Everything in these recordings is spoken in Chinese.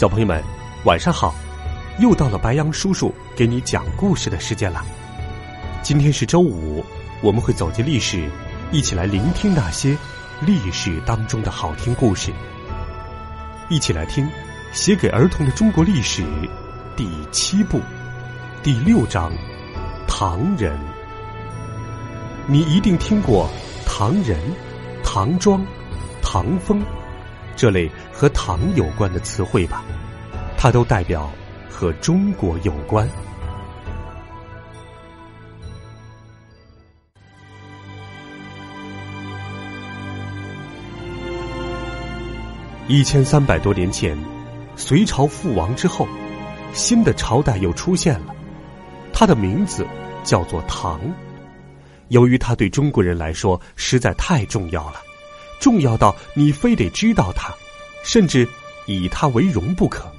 小朋友们，晚上好！又到了白羊叔叔给你讲故事的时间了。今天是周五，我们会走进历史，一起来聆听那些历史当中的好听故事。一起来听《写给儿童的中国历史》第七部第六章《唐人》。你一定听过唐人、唐装、唐风。这类和唐有关的词汇吧，它都代表和中国有关。一千三百多年前，隋朝覆亡之后，新的朝代又出现了，它的名字叫做唐。由于它对中国人来说实在太重要了。重要到你非得知道它，甚至以它为荣不可。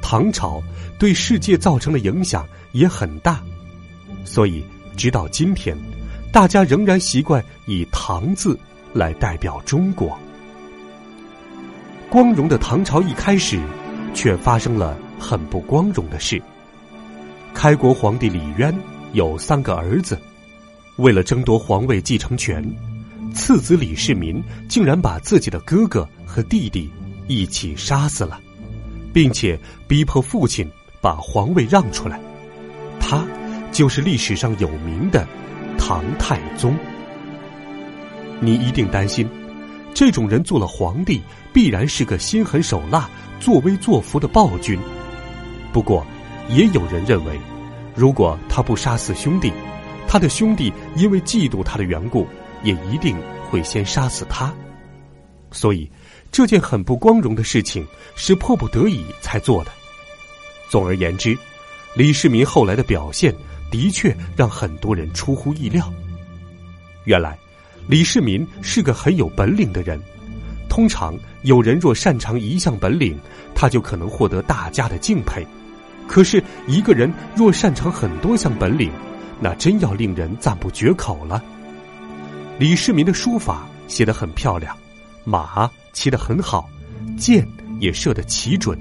唐朝对世界造成的影响也很大，所以直到今天，大家仍然习惯以“唐”字来代表中国。光荣的唐朝一开始，却发生了很不光荣的事。开国皇帝李渊有三个儿子，为了争夺皇位继承权。次子李世民竟然把自己的哥哥和弟弟一起杀死了，并且逼迫父亲把皇位让出来。他就是历史上有名的唐太宗。你一定担心，这种人做了皇帝，必然是个心狠手辣、作威作福的暴君。不过，也有人认为，如果他不杀死兄弟，他的兄弟因为嫉妒他的缘故。也一定会先杀死他，所以这件很不光荣的事情是迫不得已才做的。总而言之，李世民后来的表现的确让很多人出乎意料。原来，李世民是个很有本领的人。通常有人若擅长一项本领，他就可能获得大家的敬佩；可是一个人若擅长很多项本领，那真要令人赞不绝口了。李世民的书法写得很漂亮，马骑得很好，箭也射得奇准，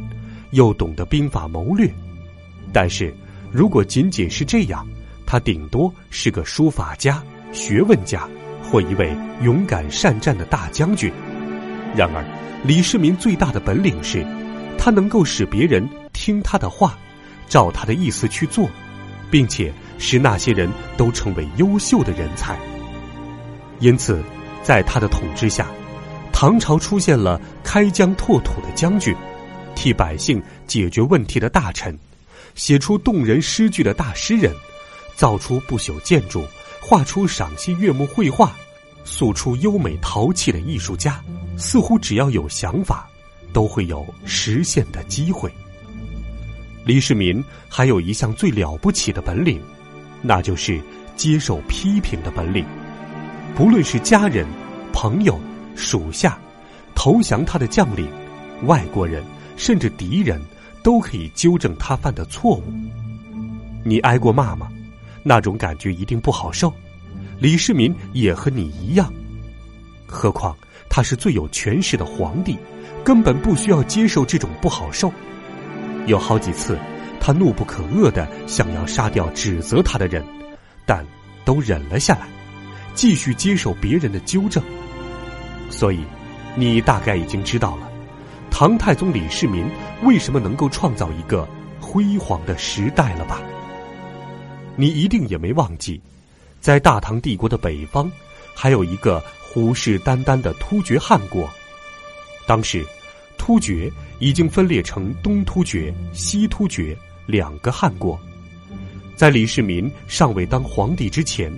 又懂得兵法谋略。但是，如果仅仅是这样，他顶多是个书法家、学问家，或一位勇敢善战的大将军。然而，李世民最大的本领是，他能够使别人听他的话，照他的意思去做，并且使那些人都成为优秀的人才。因此，在他的统治下，唐朝出现了开疆拓土的将军，替百姓解决问题的大臣，写出动人诗句的大诗人，造出不朽建筑，画出赏心悦目绘画，塑出优美陶器的艺术家。似乎只要有想法，都会有实现的机会。李世民还有一项最了不起的本领，那就是接受批评的本领。不论是家人、朋友、属下、投降他的将领、外国人，甚至敌人，都可以纠正他犯的错误。你挨过骂吗？那种感觉一定不好受。李世民也和你一样，何况他是最有权势的皇帝，根本不需要接受这种不好受。有好几次，他怒不可遏的想要杀掉指责他的人，但都忍了下来。继续接受别人的纠正，所以你大概已经知道了，唐太宗李世民为什么能够创造一个辉煌的时代了吧？你一定也没忘记，在大唐帝国的北方，还有一个虎视眈眈的突厥汗国。当时，突厥已经分裂成东突厥、西突厥两个汗国，在李世民尚未当皇帝之前。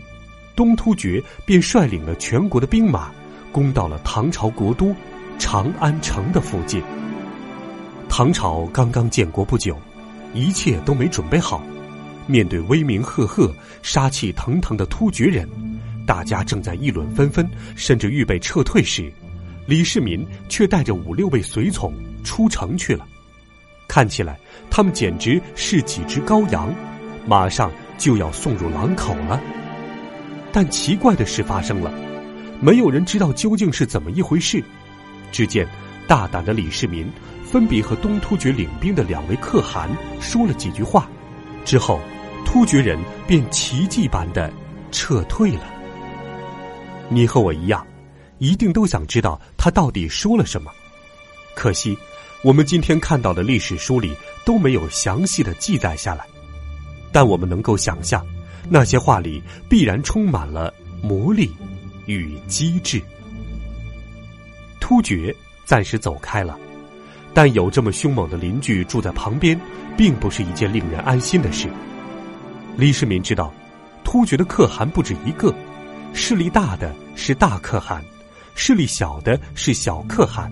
东突厥便率领了全国的兵马，攻到了唐朝国都长安城的附近。唐朝刚刚建国不久，一切都没准备好。面对威名赫赫、杀气腾腾的突厥人，大家正在议论纷纷，甚至预备撤退时，李世民却带着五六位随从出城去了。看起来，他们简直是几只羔羊，马上就要送入狼口了。但奇怪的事发生了，没有人知道究竟是怎么一回事。只见大胆的李世民分别和东突厥领兵的两位可汗说了几句话，之后，突厥人便奇迹般的撤退了。你和我一样，一定都想知道他到底说了什么。可惜，我们今天看到的历史书里都没有详细的记载下来，但我们能够想象。那些话里必然充满了魔力与机智。突厥暂时走开了，但有这么凶猛的邻居住在旁边，并不是一件令人安心的事。李世民知道，突厥的可汗不止一个，势力大的是大可汗，势力小的是小可汗。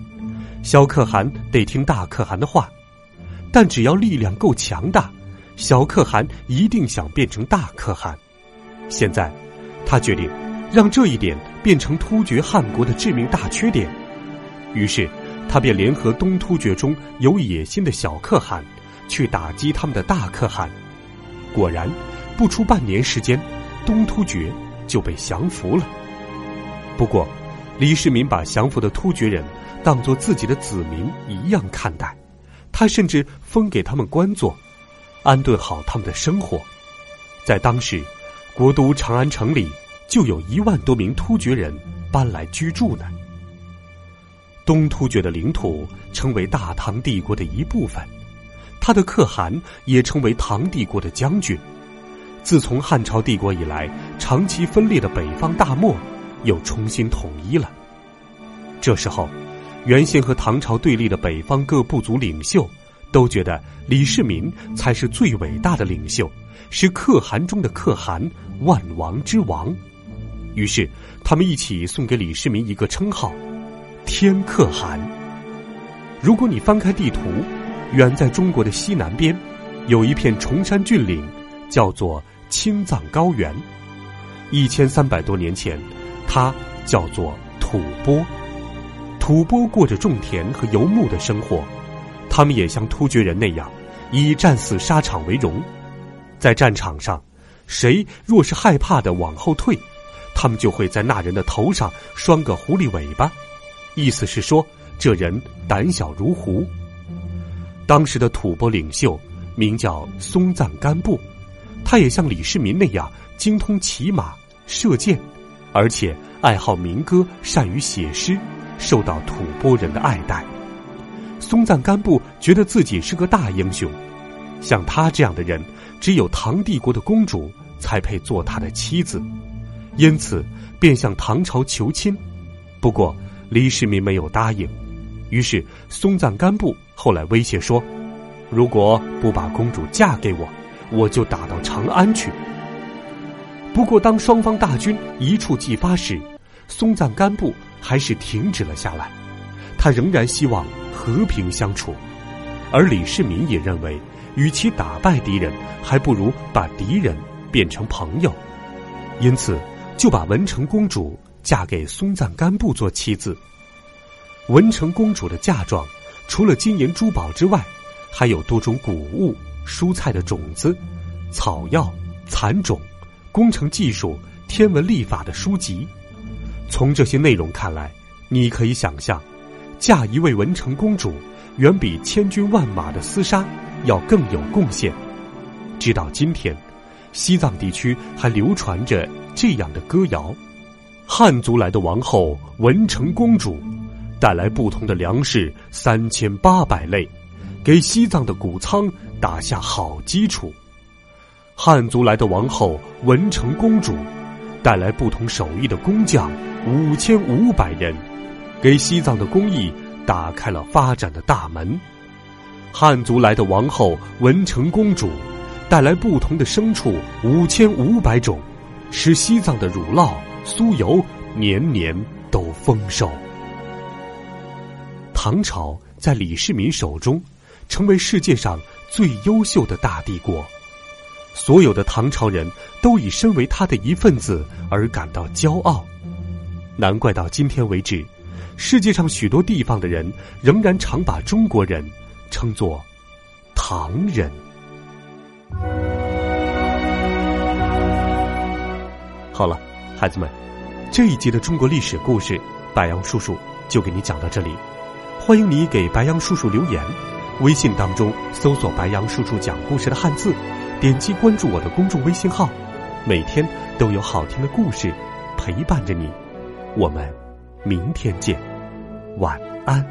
小可汗得听大可汗的话，但只要力量够强大。小可汗一定想变成大可汗，现在，他决定让这一点变成突厥汗国的致命大缺点。于是，他便联合东突厥中有野心的小可汗，去打击他们的大可汗。果然，不出半年时间，东突厥就被降服了。不过，李世民把降服的突厥人当做自己的子民一样看待，他甚至封给他们官做。安顿好他们的生活，在当时，国都长安城里就有一万多名突厥人搬来居住呢。东突厥的领土成为大唐帝国的一部分，他的可汗也成为唐帝国的将军。自从汉朝帝国以来，长期分裂的北方大漠又重新统一了。这时候，原先和唐朝对立的北方各部族领袖。都觉得李世民才是最伟大的领袖，是可汗中的可汗，万王之王。于是，他们一起送给李世民一个称号——天可汗。如果你翻开地图，远在中国的西南边，有一片崇山峻岭，叫做青藏高原。一千三百多年前，它叫做吐蕃。吐蕃过着种田和游牧的生活。他们也像突厥人那样，以战死沙场为荣。在战场上，谁若是害怕的往后退，他们就会在那人的头上拴个狐狸尾巴，意思是说这人胆小如狐。当时的吐蕃领袖名叫松赞干布，他也像李世民那样精通骑马、射箭，而且爱好民歌，善于写诗，受到吐蕃人的爱戴。松赞干布觉得自己是个大英雄，像他这样的人，只有唐帝国的公主才配做他的妻子，因此便向唐朝求亲。不过李世民没有答应，于是松赞干布后来威胁说：“如果不把公主嫁给我，我就打到长安去。”不过当双方大军一触即发时，松赞干布还是停止了下来，他仍然希望。和平相处，而李世民也认为，与其打败敌人，还不如把敌人变成朋友，因此就把文成公主嫁给松赞干布做妻子。文成公主的嫁妆，除了金银珠宝之外，还有多种谷物、蔬菜的种子、草药、蚕种、工程技术、天文历法的书籍。从这些内容看来，你可以想象。嫁一位文成公主，远比千军万马的厮杀要更有贡献。直到今天，西藏地区还流传着这样的歌谣：汉族来的王后文成公主，带来不同的粮食三千八百类，给西藏的谷仓打下好基础。汉族来的王后文成公主，带来不同手艺的工匠五千五百人。给西藏的工艺打开了发展的大门。汉族来的王后文成公主，带来不同的牲畜五千五百种，使西藏的乳酪、酥油年年都丰收。唐朝在李世民手中，成为世界上最优秀的大帝国。所有的唐朝人都以身为他的一份子而感到骄傲。难怪到今天为止，世界上许多地方的人仍然常把中国人称作唐人。好了，孩子们，这一集的中国历史故事，白杨叔叔就给你讲到这里。欢迎你给白杨叔叔留言，微信当中搜索“白杨叔叔讲故事”的汉字，点击关注我的公众微信号，每天都有好听的故事陪伴着你。我们明天见，晚安。